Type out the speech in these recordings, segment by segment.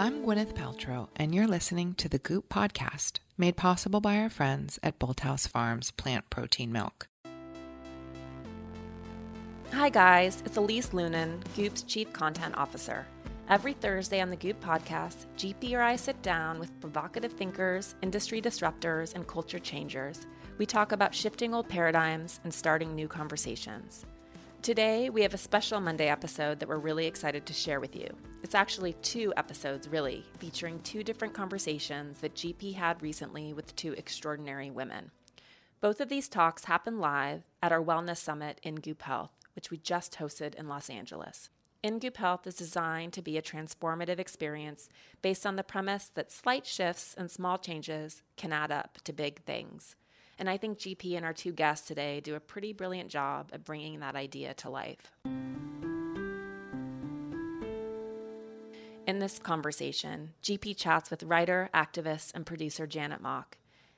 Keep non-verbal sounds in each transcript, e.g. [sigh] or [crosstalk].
I'm Gwyneth Paltrow, and you're listening to the Goop Podcast, made possible by our friends at Bolthouse Farms Plant Protein Milk. Hi, guys. It's Elise Loehnen, Goop's Chief Content Officer. Every Thursday on the Goop podcast, GP or I sit down with provocative thinkers, industry disruptors, and culture changers. We talk about shifting old paradigms and starting new conversations. Today, we have a special Monday episode that we're really excited to share with you. It's actually two episodes, really, featuring two different conversations that GP had recently with two extraordinary women. Both of these talks happened live at our Wellness Summit in Goop Health, which we just hosted in Los Angeles. In Goop Health is designed to be a transformative experience based on the premise that slight shifts and small changes can add up to big things. And I think GP and our two guests today do a pretty brilliant job at bringing that idea to life. In this conversation, GP chats with writer, activist, and producer Janet Mock.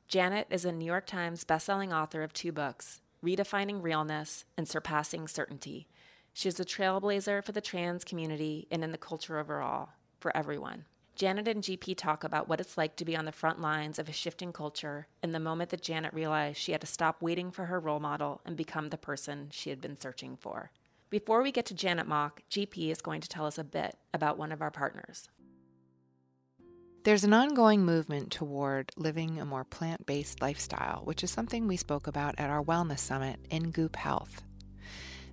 Janet is a New York Times bestselling author of two books, Redefining Realness and Surpassing Certainty. She is a trailblazer for the trans community and in the culture overall, for everyone. Janet and GP talk about what it's like to be on the front lines of a shifting culture and the moment that Janet realized she had to stop waiting for her role model and become the person she had been searching for. Before we get to Janet Mock, GP is going to tell us a bit about one of our partners. There's an ongoing movement toward living a more plant based lifestyle, which is something we spoke about at our Wellness Summit in Goop Health.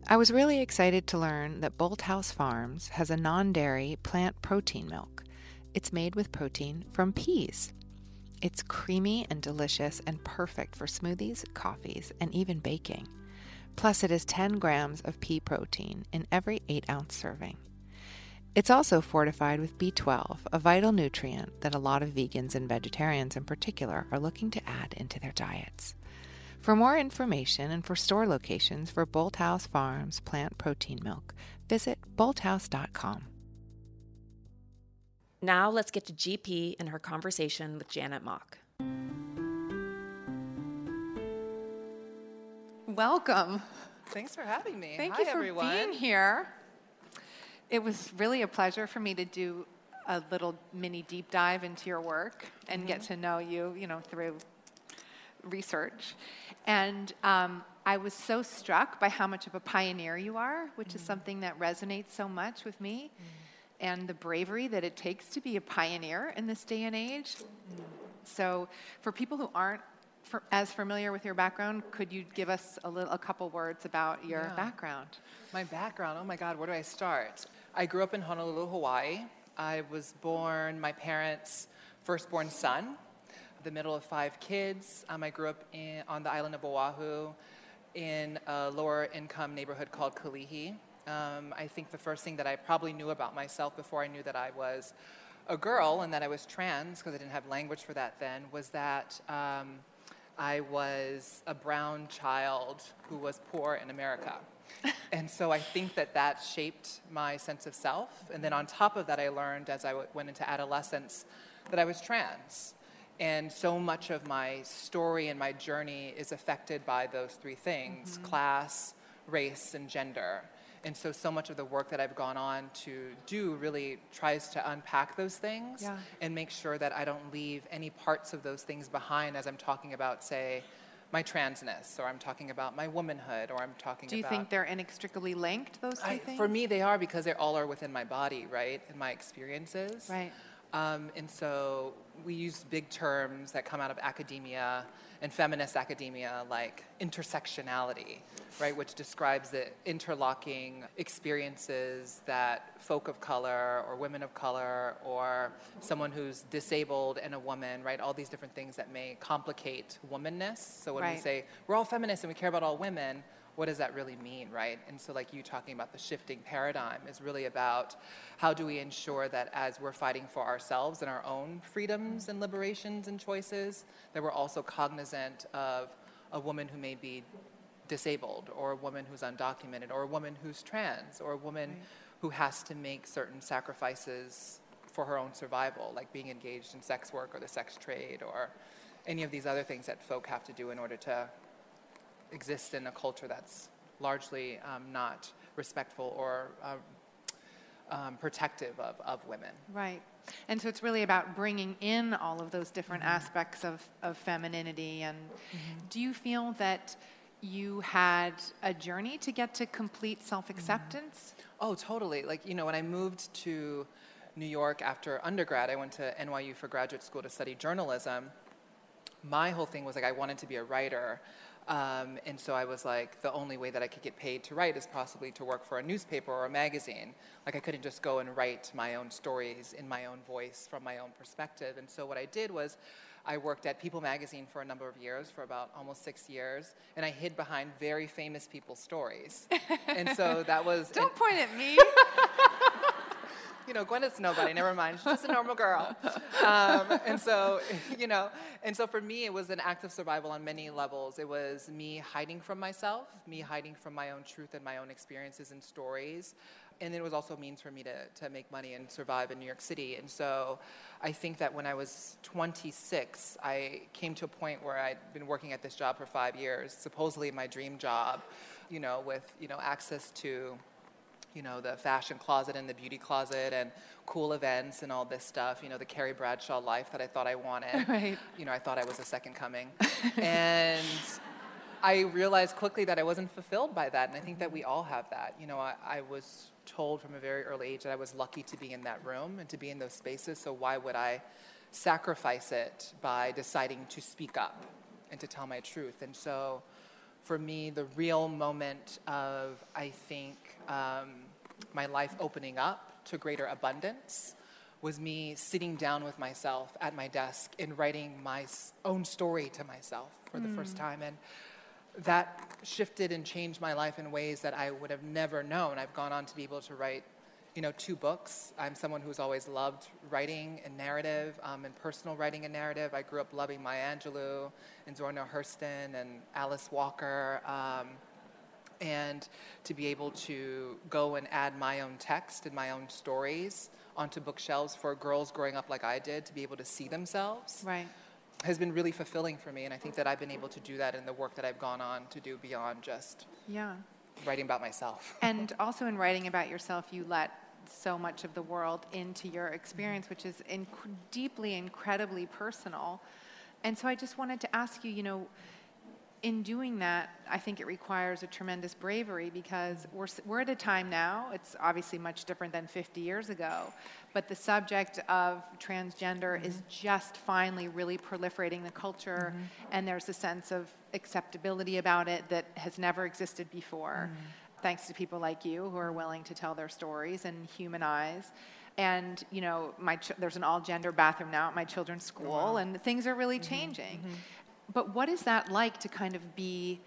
I was really excited to learn that Bolthouse Farms has a non dairy plant protein milk it's made with protein from peas. It's creamy and delicious and perfect for smoothies, coffees, and even baking. Plus, it has 10 grams of pea protein in every 8 ounce serving. It's also fortified with B12, a vital nutrient that a lot of vegans and vegetarians in particular are looking to add into their diets. For more information and for store locations for Bolthouse Farms plant protein milk, visit bolthouse.com. Now let's get to GP and her conversation with Janet Mock. Welcome. Thanks for having me. Thank Hi, you for everyone. being here. It was really a pleasure for me to do a little mini deep dive into your work and Mm-hmm. get to know you, you know, through research. And um, I was so struck by how much of a pioneer you are, which Mm. is something that resonates so much with me, and the bravery that it takes to be a pioneer in this day and age. So, for people who aren't as familiar with your background, could you give us a little, a couple words about your Yeah. background? My background, oh my God, where do I start? I grew up in Honolulu, Hawaii. I was born, my parents' firstborn son, the middle of five kids. Um, I grew up in, on the island of Oahu in a lower income neighborhood called Kalihi. Um, I think the first thing that I probably knew about myself before I knew that I was a girl and that I was trans, because I didn't have language for that then, was that um, I was a brown child who was poor in America. [laughs] and so I think that that shaped my sense of self. And then on top of that, I learned as I w- went into adolescence that I was trans. And so much of my story and my journey is affected by those three things class, race, and gender. And so, so much of the work that I've gone on to do really tries to unpack those things Yeah. and make sure that I don't leave any parts of those things behind as I'm talking about, say, my transness, or I'm talking about my womanhood, or I'm talking about Do you about. think they're inextricably linked, those two I, things? for me, they are because they all are within my body, right, and my experiences. Right. Um, and so we use big terms that come out of academia and feminist academia, like intersectionality, right, which describes the interlocking experiences that folk of color or women of color or someone who's disabled and a woman, right, all these different things that may complicate womanness. So when we say we're all feminists and we care about all women, what does that really mean, right? And so, like you talking about the shifting paradigm is really about how do we ensure that as we're fighting for ourselves and our own freedoms and liberations and choices, that we're also cognizant of a woman who may be disabled, or a woman who's undocumented, or a woman who's trans, or a woman who has to make certain sacrifices for her own survival, like being engaged in sex work or the sex trade, or any of these other things that folk have to do in order to exist in a culture that's largely um, not respectful or uh, um, protective of, of women. Right. And so it's really about bringing in all of those different Mm-hmm. aspects of, of femininity. And do you feel that you had a journey to get to complete self acceptance? Oh, totally. Like, you know, when I moved to New York after undergrad, I went to NYU for graduate school to study journalism. My whole thing was like, I wanted to be a writer. Um, and so I was like, the only way that I could get paid to write is possibly to work for a newspaper or a magazine. Like, I couldn't just go and write my own stories in my own voice from my own perspective. And so what I did was, I worked at People magazine for a number of years, for about almost six years, and I hid behind very famous people's stories. [laughs] and so that was. Don't point at me. [laughs] you know, Gwyneth's nobody, never mind. She's just a normal girl. Um, and so, [laughs] you know, and so for me, it was an act of survival on many levels. It was me hiding from myself, me hiding from my own truth and my own experiences and stories. And it was also a means for me to, to make money and survive in New York City. And so I think that when I was 26, I came to a point where I'd been working at this job for five years, supposedly my dream job, you know, with, you know, access to you know, the fashion closet and the beauty closet and cool events and all this stuff, you know, the Carrie Bradshaw life that I thought I wanted. [laughs] Right. You know, I thought I was a second coming. and I realized quickly that I wasn't fulfilled by that. And I think that we all have that. You know, I, I was told from a very early age that I was lucky to be in that room and to be in those spaces. So why would I sacrifice it by deciding to speak up and to tell my truth? And so for me, the real moment of, I think, um, my life opening up to greater abundance was me sitting down with myself at my desk and writing my own story to myself for the first time. And that shifted and changed my life in ways that I would have never known. I've gone on to be able to write, you know, two books. I'm someone who's always loved writing and narrative um, and personal writing and narrative. I grew up loving Maya Angelou and Zora Neale Hurston and Alice Walker. Um, and to be able to go and add my own text and my own stories onto bookshelves for girls growing up like I did to be able to see themselves right. has been really fulfilling for me. And I think that I've been able to do that in the work that I've gone on to do beyond just Yeah. writing about myself. [laughs] And also in writing about yourself, you let so much of the world into your experience, mm-hmm. which is inc- deeply, incredibly personal. And so I just wanted to ask you, you know, in doing that, I think it requires a tremendous bravery because we're, we're at a time now, it's obviously much different than 50 years ago, but the subject of transgender mm-hmm. is just finally really proliferating the culture, mm-hmm. and there's a sense of acceptability about it that has never existed before, mm-hmm. thanks to people like you who are willing to tell their stories and humanize. And you know, my ch- there's an all-gender bathroom now at my children's school, and things are really changing. But what is that like to kind of be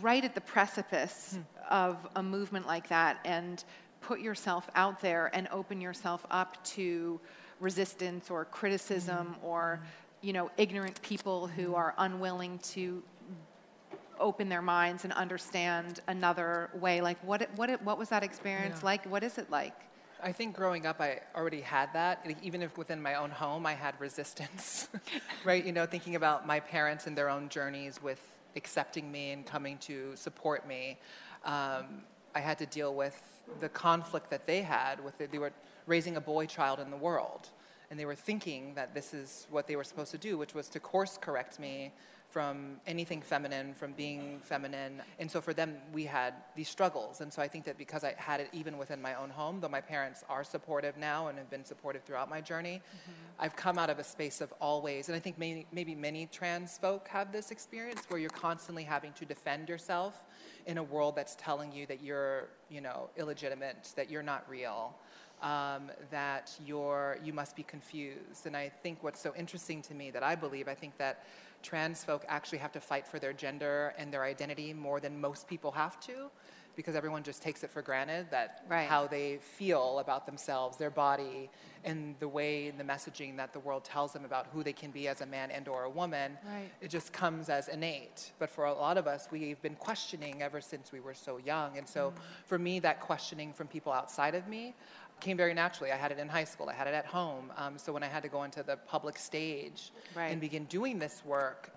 right at the precipice hmm. of a movement like that and put yourself out there and open yourself up to resistance or criticism hmm. or hmm. you know ignorant people who are unwilling to open their minds and understand another way? Like what what what was that experience Yeah. like? What is it like I think growing up, I already had that. Even if within my own home, I had resistance, [laughs] right? You know, thinking about my parents and their own journeys with accepting me and coming to support me. Um, I had to deal with the conflict that they had with it. They were raising a boy child in the world. And they were thinking that this is what they were supposed to do, which was to course correct me from anything feminine, from being feminine. And so for them, we had these struggles. And so I think that because I had it even within my own home, though my parents are supportive now and have been supportive throughout my journey, I've come out of a space of always, and I think maybe, maybe many trans folk have this experience where you're constantly having to defend yourself in a world that's telling you that you're, you know, illegitimate, that you're not real. Um, that you're, you must be confused. And I think what's so interesting to me that I believe, I think that trans folk actually have to fight for their gender and their identity more than most people have to because everyone just takes it for granted that Right. how they feel about themselves, their body, and the way and the messaging that the world tells them about who they can be as a man and or a woman, Right. it just comes as innate. But for a lot of us, we've been questioning ever since we were so young. And so mm. for me, that questioning from people outside of me came very naturally. I had it in high school, I had it at home. Um, so when I had to go into the public stage Right. and begin doing this work,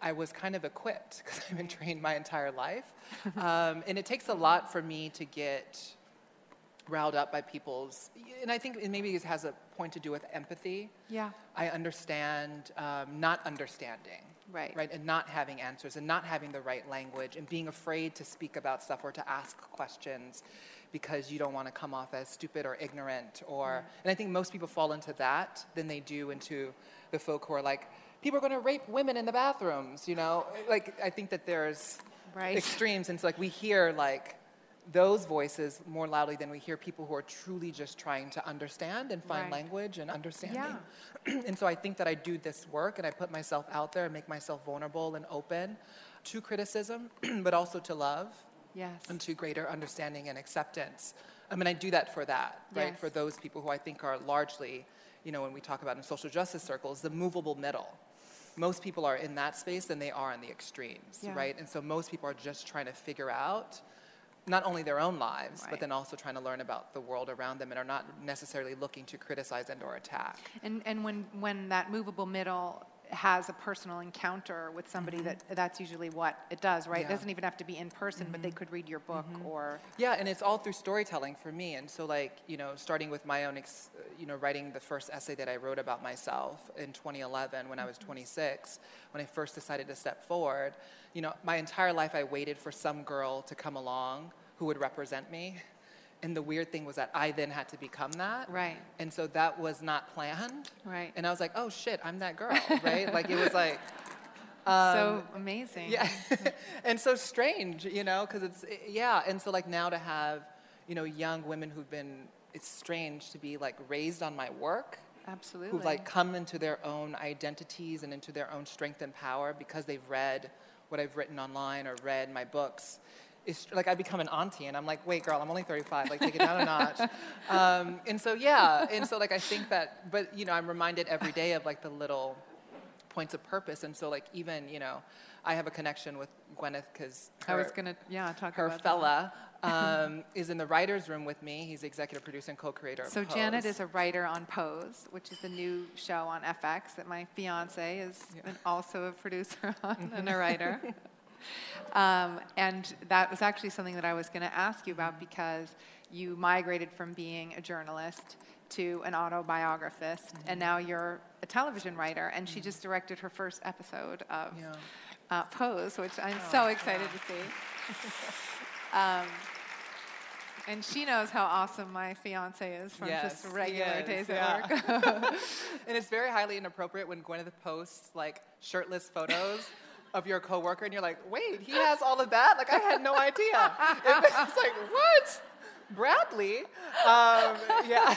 I was kind of equipped [laughs] because I've been trained my entire life. [laughs] um, and it takes a lot for me to get riled up by people's, and I think maybe it has a point to do with empathy. Yeah. I understand um, not understanding. Right. Right. And not having answers and not having the right language and being afraid to speak about stuff or to ask questions because you don't want to come off as stupid or ignorant or mm. and I think most people fall into that than they do into the folk who are like, people are gonna rape women in the bathrooms, you know? Like I think that there's Right. extremes and so like we hear like those voices more loudly than we hear people who are truly just trying to understand and find Right. language and understanding. [clears throat] and so I think that I do this work and I put myself out there and make myself vulnerable and open to criticism, [clears throat] but also to love Yes. and to greater understanding and acceptance. I mean, I do that for that, right? Yes. For those people who I think are largely, you know, when we talk about in social justice circles, the movable middle. Most people are in that space than they are in the extremes, Yeah. right? And so most people are just trying to figure out not only their own lives, Right. but then also trying to learn about the world around them and are not necessarily looking to criticize and or attack. And, and when, when that movable middle has a personal encounter with somebody that that's usually what it does right it Mm-hmm. Yeah. Mm-hmm. doesn't even have to be in person but they could read your book or Yeah, and it's all through storytelling for me. And so, like, you know, starting with my own, ex- you know, writing the first essay that I wrote about myself in 2011 when I was 26, when I first decided to step forward, you know, my entire life I waited for some girl to come along who would represent me. And the weird thing was that I then had to become that. Right. And so that was not planned. Right. And I was like, oh shit, I'm that girl, right? [laughs] like, it was like, so amazing Um, yeah, [laughs] and so strange, you know, because it's yeah, and so like now to have, you know, young women who've been, it's strange to be like raised on my work, absolutely who've like come into their own identities and into their own strength and power because they've read what I've written online or read my books. It's like I become an auntie, and I'm like, wait, girl, I'm only 35. Like, take it down a notch. [laughs] Um, and so, yeah, and so like I think that, but you know, I'm reminded every day of like the little points of purpose. And so, like, even, you know, I have a connection with Gwyneth because i was gonna yeah talk her about fella um, [laughs] is in the writer's room with me. He's the executive producer and co-creator of so janet is a writer on pose which is the new show on fx that my fiance is an- also a producer [laughs] on and a writer Um, and that was actually something that I was going to ask you about because you migrated from being a journalist to an autobiographist, and now you're a television writer. And she just directed her first episode of Yeah. uh, Pose, which I'm so excited to see. [laughs] um, and she knows how awesome my fiance is from just regular yes, days yeah. at work. [laughs] and it's very highly inappropriate when Gwyneth posts like shirtless photos of your coworker, and you're like, wait, he has all of that? Like, I had no idea. It's like, what? Bradley? Um, yeah.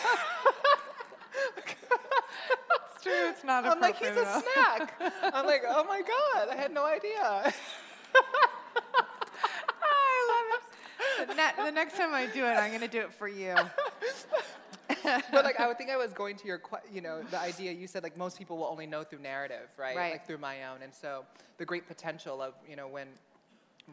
it's true, it's not I'm like, he's a snack. I'm like, oh my God, I had no idea. [laughs] I love it. The, ne- the next time I do it, I'm going to do it for you. [laughs] but like I would think I was going to your, you know, the idea you said like most people will only know through narrative, right? Right. Like through my own, and so the great potential of you know when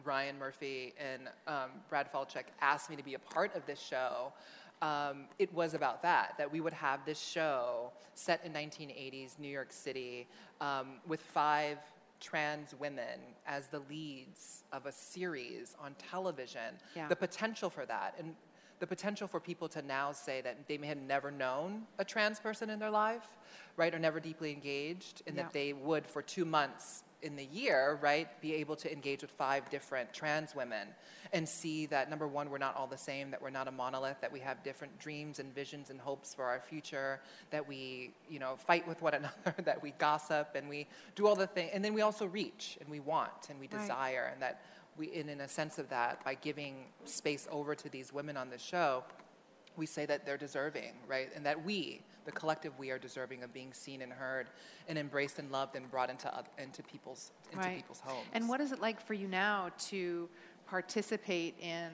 Ryan Murphy and um, Brad Falchuk asked me to be a part of this show. Um, it was about that, that we would have this show set in 1980s New York City um, with five trans women as the leads of a series on television. Yeah. The potential for that, and the potential for people to now say that they may have never known a trans person in their life, right, or never deeply engaged, and Yeah. that they would for two months in the year, right, be able to engage with five different trans women and see that number one, we're not all the same, that we're not a monolith, that we have different dreams and visions and hopes for our future, that we, you know, fight with one [laughs] another, that we gossip and we do all the things, and then we also reach and we want and we Right. desire, and that we, and in a sense of that, by giving space over to these women on the show, we say that they're deserving, right? And that we, the collective we, are deserving of being seen and heard and embraced and loved and brought into, into, people's, into Right. people's homes. And what is it like for you now to participate in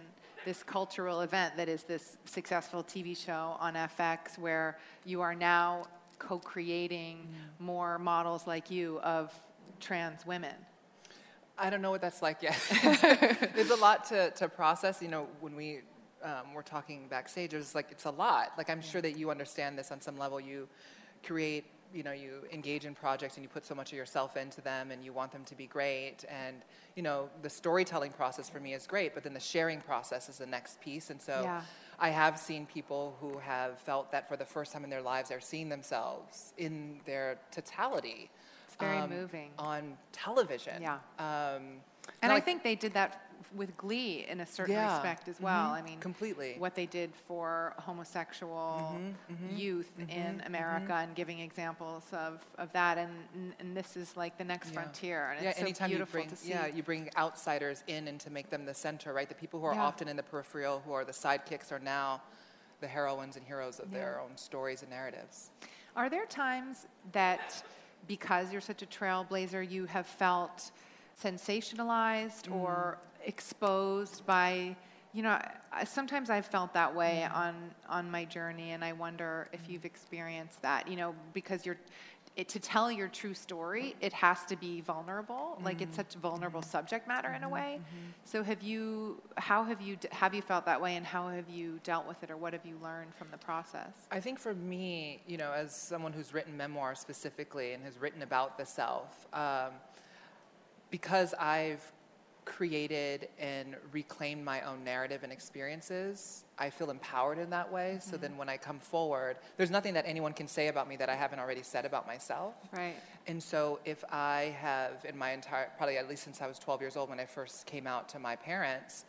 this cultural event that is this successful TV show on FX where you are now co creating Mm. more models like you of trans women? I don't know what that's like yet. [laughs] There's a lot to, to process. You know, when we um, were talking backstage, it was like, it's a lot. Like, I'm sure that you understand this on some level. You create, you know, you engage in projects and you put so much of yourself into them and you want them to be great. And, you know, the storytelling process for me is great, but then the sharing process is the next piece. And so Yeah. I have seen people who have felt that for the first time in their lives, they're seeing themselves in their totality. It's very um, moving. On television. Yeah. Um, And I like- think they did that with Glee in a certain Yeah, respect as well. mhm, I mean, completely. what they did for homosexual mm-hmm. Mm-hmm. youth mm-hmm. in America and giving examples of, of that, and and this is like the next Yeah. frontier, and yeah, it's so anytime beautiful you bring, to see. Yeah, you bring outsiders in and to make them the center, right? The people who are Yeah. often in the peripheral, who are the sidekicks, are now the heroines and heroes of their own stories and narratives. Are there times that, because you're such a trailblazer, you have felt sensationalized mm. or exposed by, you know, I, sometimes I've felt that way mm. on on my journey, and I wonder if mm. you've experienced that. You know, because you're. It, to tell your true story, it has to be vulnerable. Like it's mm-hmm. such vulnerable mm-hmm. subject matter in a mm-hmm. way. So have you? How have you? Have you felt that way, and how have you dealt with it, or what have you learned from the process? I think for me, you know, as someone who's written memoirs specifically and has written about the self, um, because I've created and reclaimed my own narrative and experiences, I feel empowered in that way. So then mm-hmm. when I come forward, there's nothing that anyone can say about me that I haven't already said about myself. Right. And so if I have, in my entire, probably at least since I was 12 years old when I first came out to my parents,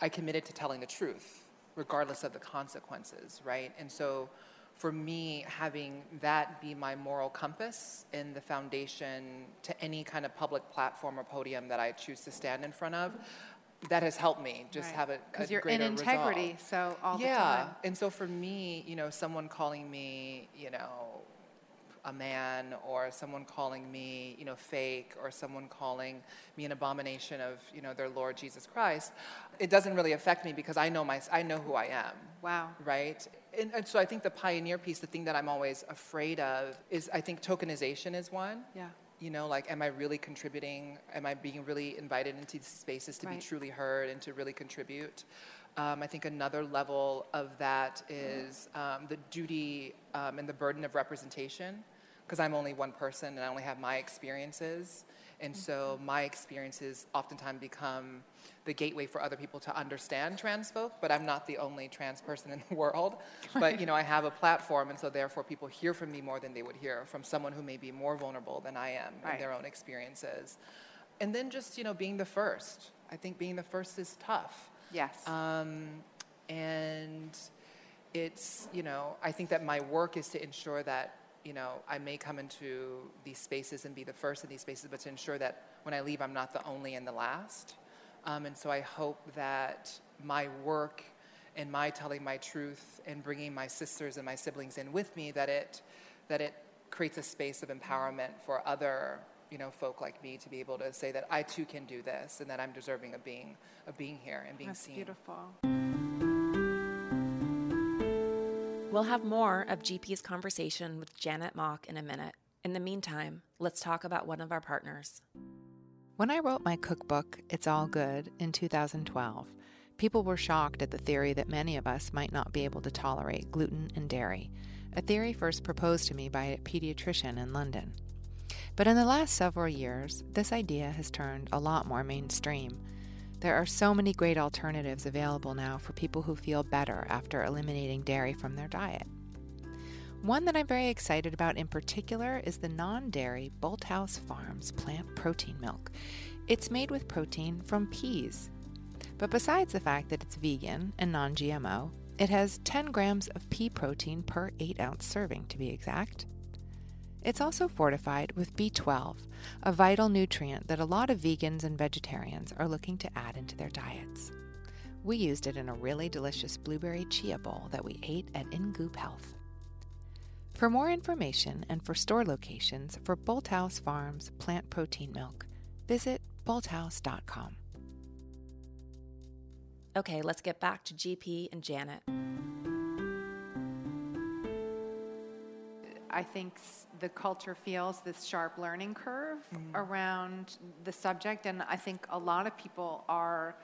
I committed to telling the truth, regardless of the consequences, right? And so for me, having that be my moral compass and the foundation to any kind of public platform or podium that I choose to stand in front of, that has helped me just have a, because you're greater in integrity, resolve. so all yeah. the time. Yeah, And so for me, you know, someone calling me, you know, a man or someone calling me, you know, fake or someone calling me an abomination of, you know, their Lord Jesus Christ, it doesn't really affect me because I know my, I know who I am. Wow. Right? And, and so I think the pioneer piece, the thing that I'm always afraid of is I think tokenization is one. Yeah. You know, like, am I really contributing? Am I being really invited into these spaces to Right. be truly heard and to really contribute? Um, I think another level of that is um, the duty um, and the burden of representation, because I'm only one person and I only have my experiences. And so my experiences oftentimes become the gateway for other people to understand trans folk, but I'm not the only trans person in the [laughs] world. But you know, I have a platform, and so therefore people hear from me more than they would hear from someone who may be more vulnerable than I am Right. in their own experiences. And then just you know, being the first. I think being the first is tough. Yes. Um, and it's, you know, I think that my work is to ensure that, you know, I may come into these spaces and be the first in these spaces, but to ensure that when I leave, I'm not the only and the last. Um, and so I hope that my work and my telling my truth and bringing my sisters and my siblings in with me, that it, that it creates a space of empowerment for other, you know, folk like me to be able to say that I too can do this and that I'm deserving of being, of being here and being That's seen. beautiful. We'll have more of GP's conversation with Janet Mock in a minute. In the meantime, let's talk about one of our partners. When I wrote my cookbook, It's All Good, in 2012, people were shocked at the theory that many of us might not be able to tolerate gluten and dairy, a theory first proposed to me by a pediatrician in London. But in the last several years, this idea has turned a lot more mainstream. There are so many great alternatives available now for people who feel better after eliminating dairy from their diet. One that I'm very excited about in particular is the non dairy Bolthouse Farms plant protein milk. It's made with protein from peas. But besides the fact that it's vegan and non GMO, it has 10 grams of pea protein per 8 ounce serving, to be exact. It's also fortified with B12, a vital nutrient that a lot of vegans and vegetarians are looking to add into their diets. We used it in a really delicious blueberry chia bowl that we ate at In Goop Health. For more information and for store locations for Bolthouse Farms plant protein milk, visit bolthouse.com. Okay, let's get back to GP and Janet. I think s- the culture feels this sharp learning curve mm-hmm. around the subject, and I think a lot of people are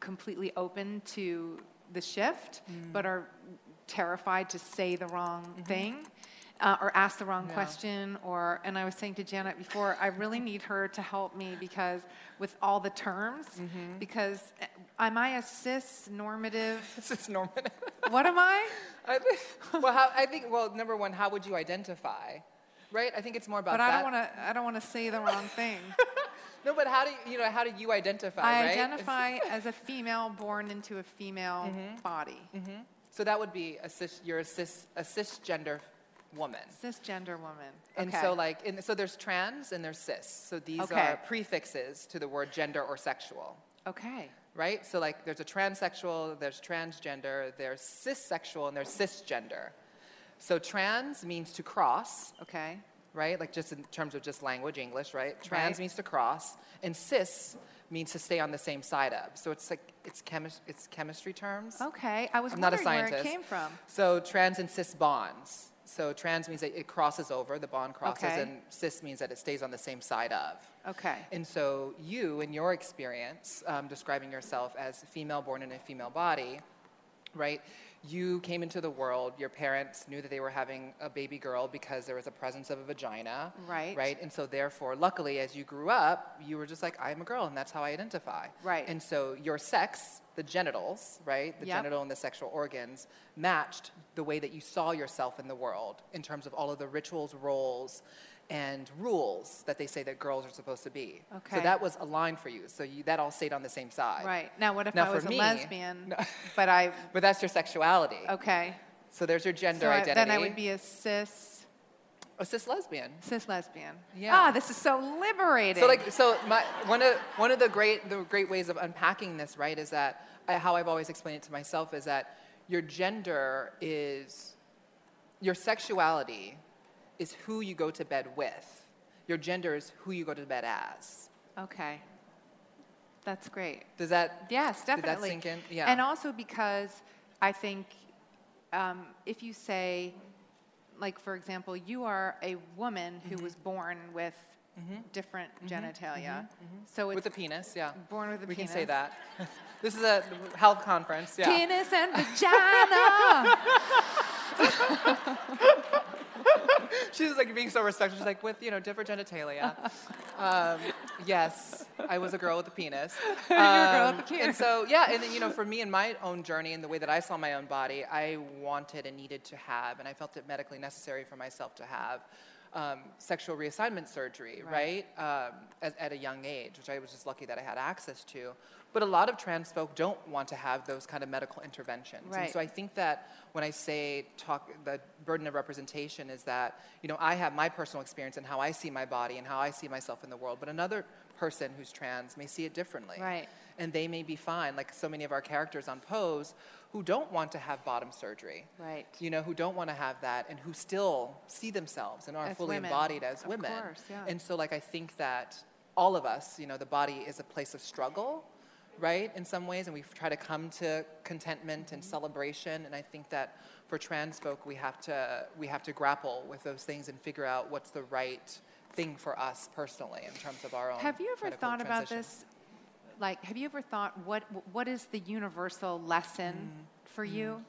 completely open to the shift, but mm-hmm. are terrified to say the wrong mm-hmm. thing. Uh, or ask the wrong Yeah. question, or and I was saying to Janet before, I really need her to help me because with all the terms, because uh, Am I a cis normative? This [laughs] is normative. what am I? [laughs] I think, well, how, I think, well, number one, how would you identify? Right? I think it's more about But that. I don't want to. I don't want to say the wrong thing. [laughs] No, but how do you, you know, how do you identify, I right? identify as a female born into a female Mm-hmm. body, So that would be a cis, you're a, cis, a cisgender woman. cisgender woman. And okay. so, like, in, so there's trans and there's cis. So these Okay. are prefixes to the word gender or sexual, okay, right? So, like, there's a transsexual, there's transgender, there's cissexual, and there's cisgender. So, trans means to cross, okay, right? Like, just in terms of just language, English, right? Trans Right. means to cross, and cis means to stay on the same side of. So, it's like, it's, chemis- it's chemistry terms. okay. I was I'm not a wondering where it scientist. came from. So trans and cis bonds. So trans means that it crosses over, the bond crosses, Okay. and cis means that it stays on the same side of. Okay. And so you, in your experience, um, describing yourself as female born in a female body, right? You came into the world, your parents knew that they were having a baby girl because there was a presence of a vagina. Right. Right? And so therefore, luckily, as you grew up, you were just like, I'm a girl and that's how I identify. Right. And so your sex, the genitals, right? The Yep. genital and the sexual organs matched the way that you saw yourself in the world in terms of all of the rituals, roles, and rules that they say that girls are supposed to be. Okay. So that was aligned for you. So you, that all stayed on the same side. Right. Now, what if Now, I was a me- lesbian, No. [laughs] but I But that's your sexuality. okay? So there's your gender So I, identity. then I would be a cis a cis lesbian. cis lesbian. Yeah. Ah, this is so liberating. So like so my one of one of the great the great ways of unpacking this right is that I, how I've always explained it to myself is that your gender is your sexuality is who you go to bed with. Your gender is who you go to bed as. okay. That's great. Does that Yes, definitely. Did that sink in? Yeah. And also because I think um, if you say, like for example, you are a woman who Mm-hmm. was born with different genitalia, so it's with a penis? Yeah. born with a we penis. We can say that. [laughs] this is a health conference. Yeah. Penis and vagina. [laughs] She was like being so respectful. She's like, with you know different genitalia. [laughs] um, yes, I was a girl with a penis. [laughs] You're a girl Um, with a And so yeah, and then, you know, for me in my own journey and the way that I saw my own body, I wanted and needed to have, and I felt it medically necessary for myself to have. Um, sexual reassignment surgery, right? Um, at, at a young age, which I was just lucky that I had access to. But a lot of trans folk don't want to have those kind of medical interventions. And Right. so I think that when I say talk, the burden of representation is that, you know, I have my personal experience and how I see my body and how I see myself in the world, but another person who's trans may see it differently. Right. And they may be fine, like so many of our characters on Pose, who don't want to have bottom surgery. Right. You know, who don't want to have that and who still see themselves and are As fully women. embodied as Of women. course, yeah. And so, like, I think that all of us, you know, the body is a place of struggle, right, in some ways, and we try to come to contentment and mm-hmm. celebration. And I think that for trans folk, we have to we have to grapple with those things and figure out what's the right thing for us personally in terms of our own. Have you ever thought about this? Like, have you ever thought what what is the universal lesson Mm. for you?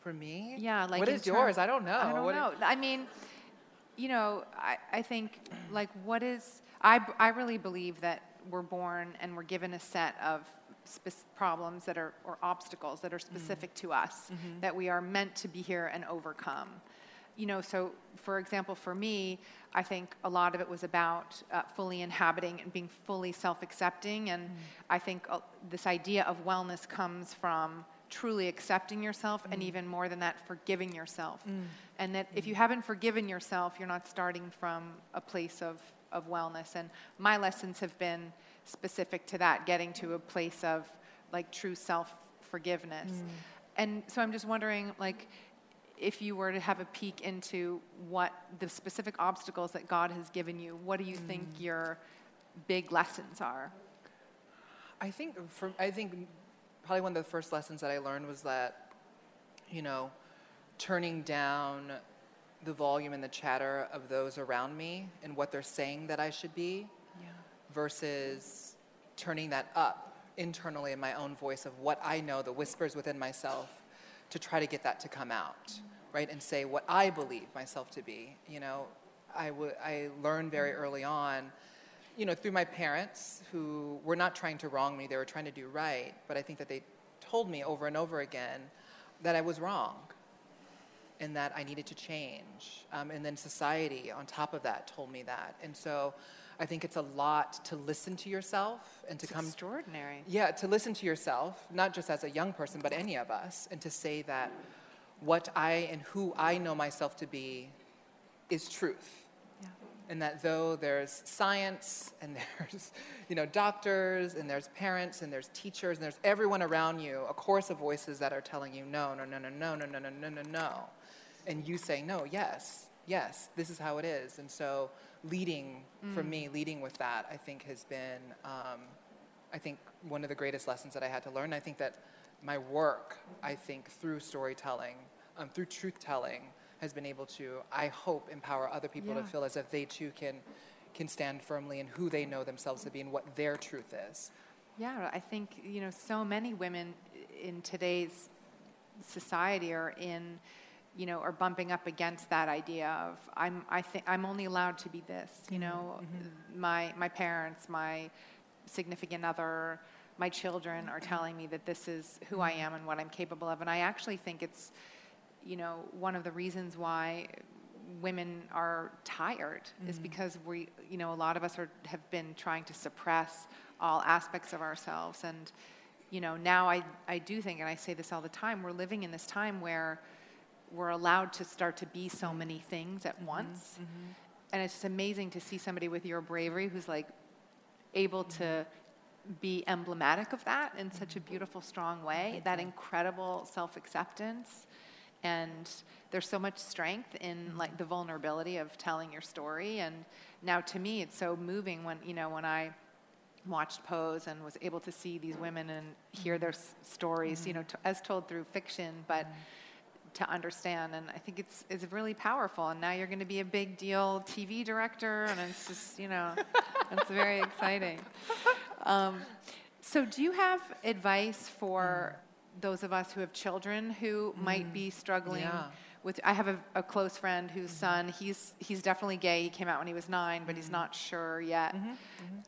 For me? Yeah, like what is term- yours? I don't know. I don't What- know. I mean, you know, I, I think [clears throat] like what is I I really believe that we're born and we're given a set of problems that are or obstacles that are Mm-hmm. specific to us that we are meant to be here and overcome. You know, so for example, for me, I think a lot of it was about uh, fully inhabiting and being fully self-accepting, and mm. I think uh, this idea of wellness comes from truly accepting yourself, and mm. even more than that, forgiving yourself. Mm. And that if you haven't forgiven yourself, you're not starting from a place of, of wellness. And my lessons have been specific to that, getting to a place of like true self forgiveness. And so I'm just wondering, like, if you were to have a peek into what the specific obstacles that God has given you, what do you mm. think your big lessons are? I think for I think probably one of the first lessons that I learned was that, you know, turning down the volume and the chatter of those around me and what they're saying that I should be Yeah. versus turning that up internally in my own voice of what I know, the whispers within myself, to try to get that to come out, right? And say what I believe myself to be. You know, I would I learned very early on you know, through my parents who were not trying to wrong me, they were trying to do right, but I think that they told me over and over again that I was wrong and that I needed to change. Um, and then society on top of that told me that. And so I think it's a lot to listen to yourself and to it's come extraordinary. Yeah, to listen to yourself, not just as a young person, but any of us, and to say that what I and who I know myself to be is truth. Yeah. And that though there's science and [laughs] there's, you know, doctors and there's parents and there's teachers and there's everyone around you, a chorus of voices that are telling you no, no, no, no, no, no, no, no, no, no, no. And you say, no, yes, yes, this is how it is. And so leading, mm. for me, leading with that, I think has been, um, I think, one of the greatest lessons that I had to learn. I think that my work, I think, through storytelling, um, through truth telling, has been able to, I hope, empower other people Yeah. to feel as if they too can, can stand firmly in who they know themselves to be and what their truth is. Yeah, I think you know so many women in today's society are in, you know, are bumping up against that idea of I'm I think I'm only allowed to be this. You mm-hmm, know, mm-hmm. my my parents, my significant other, my children are mm-hmm. telling me that this is who I am and what I'm capable of, and I actually think it's, you know, one of the reasons why women are tired is mm-hmm. because we, you know, a lot of us are, have been trying to suppress all aspects of ourselves. And, you know, now I, I do think, and I say this all the time, we're living in this time where we're allowed to start to be so many things at mm-hmm. once. Mm-hmm. And it's just amazing to see somebody with your bravery who's like able to be emblematic of that in such a beautiful, strong way, that incredible self acceptance and there's so much strength in mm-hmm. like the vulnerability of telling your story. And now to me it's so moving when you know when i watched pose and was able to see these women and hear their mm-hmm. s- stories you know mm-hmm. t- as told through fiction but to understand. And i think it's it's really powerful. And now you're going to be a big deal tv director and it's just you know [laughs] it's very exciting. Um, so do you have advice for mm. Those of us who have children who might be mm. struggling Yeah. with i have a, a close friend whose mm-hmm. son he's he's definitely gay. He came out when he was nine but he's mm-hmm. not sure yet. Mm-hmm.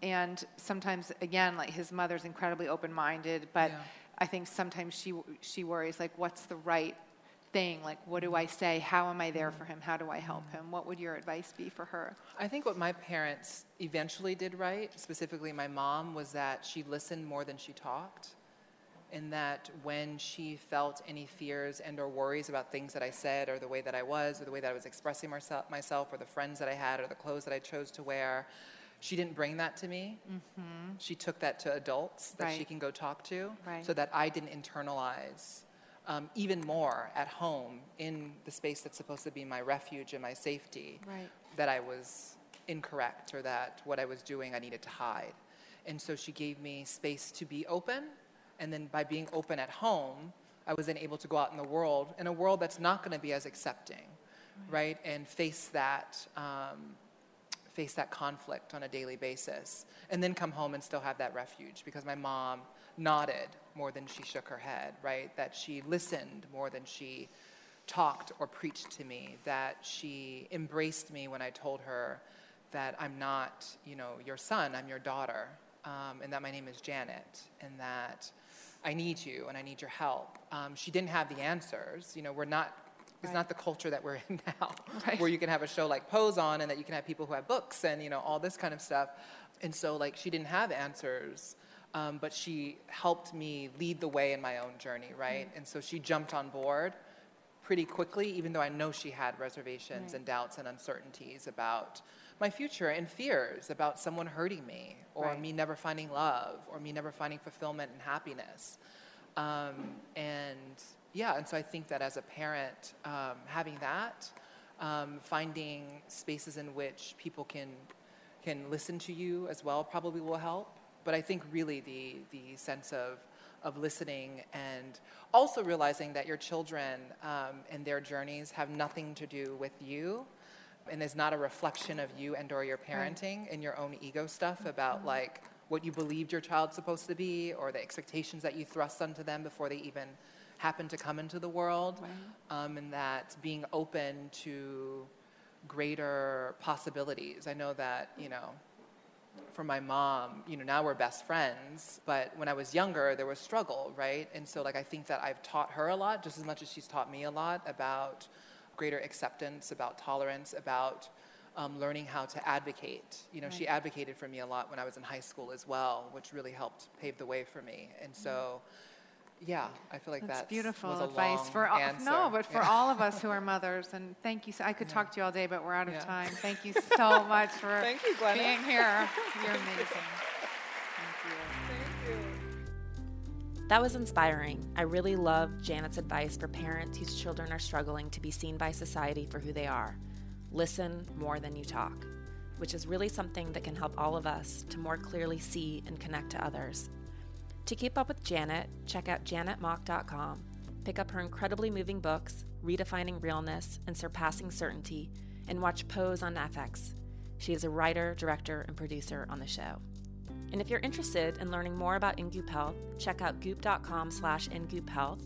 And sometimes again like his mother's incredibly open-minded but Yeah. i think sometimes she she worries like what's the right thing? Like what do i say? How am i there for him? How do i help him? What would your advice be for her? I think what my parents eventually did right, specifically my mom, was that she listened more than she talked. And that when she felt any fears and or worries about things that I said or the way that I was or the way that I was expressing myself, myself or the friends that I had or the clothes that I chose to wear, she didn't bring that to me. She took that to adults that she can go talk to Right. so that I didn't internalize um, even more at home in the space that's supposed to be my refuge and my safety Right. that I was incorrect or that what I was doing I needed to hide. And so she gave me space to be open. And then by being open at home, I was then able to go out in the world, in a world that's not going to be as accepting, right? And face that, um, face that conflict on a daily basis. And then come home and still have that refuge because my mom nodded more than she shook her head, right? That she listened more than she talked or preached to me, that she embraced me when I told her that I'm not, you know, your son, I'm your daughter, um, and that my name is Janet, and that I need you and I need your help. Um, she didn't have the answers. You know, we're not. It's Right. not the culture that we're [laughs] in now, Right. where you can have a show like Pose on, and that you can have people who have books and you know all this kind of stuff. And so, like, she didn't have answers, um, but she helped me lead the way in my own journey, right? And so she jumped on board pretty quickly, even though I know she had reservations Right. and doubts and uncertainties about my future and fears about someone hurting me or Right. me never finding love or me never finding fulfillment and happiness. Um, and yeah, and so I think that as a parent, um, having that, um, finding spaces in which people can can listen to you as well probably will help. But I think really the the sense of of listening and also realizing that your children um, and their journeys have nothing to do with you and is not a reflection of you and or your parenting and your own ego stuff about like what you believed your child's supposed to be or the expectations that you thrust onto them before they even happen to come into the world um, and that being open to greater possibilities. I know that you know for my mom, you know, now we're best friends, but when I was younger, there was struggle, right? And so, like, I think that I've taught her a lot, just as much as she's taught me a lot about greater acceptance, about tolerance, about um, learning how to advocate. You know, right. she advocated for me a lot when I was in high school as well, which really helped pave the way for me. And so, mm-hmm yeah, I feel like that's, that's beautiful advice for all, answer. no, but for yeah. all of us who are [laughs] mothers. And thank you. So, I could yeah. talk to you all day, but we're out of yeah. time. Thank you [laughs] so much for thank you, being here. You're [laughs] amazing. That was inspiring. I really love Janet's advice for parents whose children are struggling to be seen by society for who they are. Listen more than you talk, which is really something that can help all of us to more clearly see and connect to others. To keep up with Janet, check out janetmock.com, Pick up her incredibly moving books, Redefining Realness and Surpassing Certainty, and watch Pose on FX. She is a writer, director, and producer on the show. And if you're interested in learning more about In Goop Health, check out goop.com slash ingoophealth.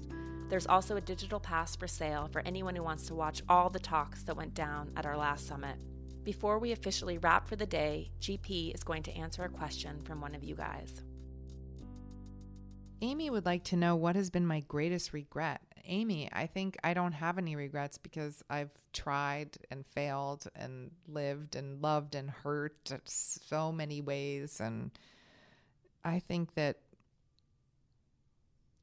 There's also a digital pass for sale for anyone who wants to watch all the talks that went down at our last summit. Before we officially wrap for the day, GP is going to answer a question from one of you guys. Amy would like to know what has been my greatest regret. Amy, I think I don't have any regrets because I've tried and failed and lived and loved and hurt so many ways. And I think that,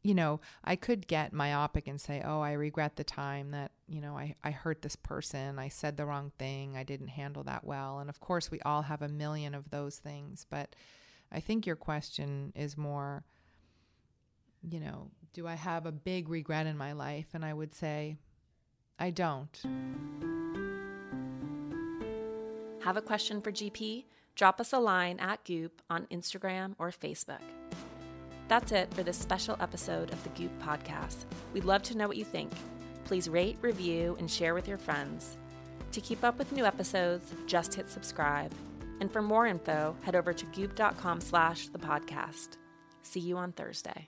you know, I could get myopic and say, oh, I regret the time that, you know, I, I hurt this person. I said the wrong thing. I didn't handle that well. And of course, we all have a million of those things. But I think your question is more you know, do I have a big regret in my life? And I would say, I don't. Have a question for GP? Drop us a line at Goop on Instagram or Facebook. That's it for this special episode of the Goop podcast. We'd love to know what you think. Please rate, review, and share with your friends. To keep up with new episodes, just hit subscribe. And for more info, head over to goop.com slash the podcast. See you on Thursday.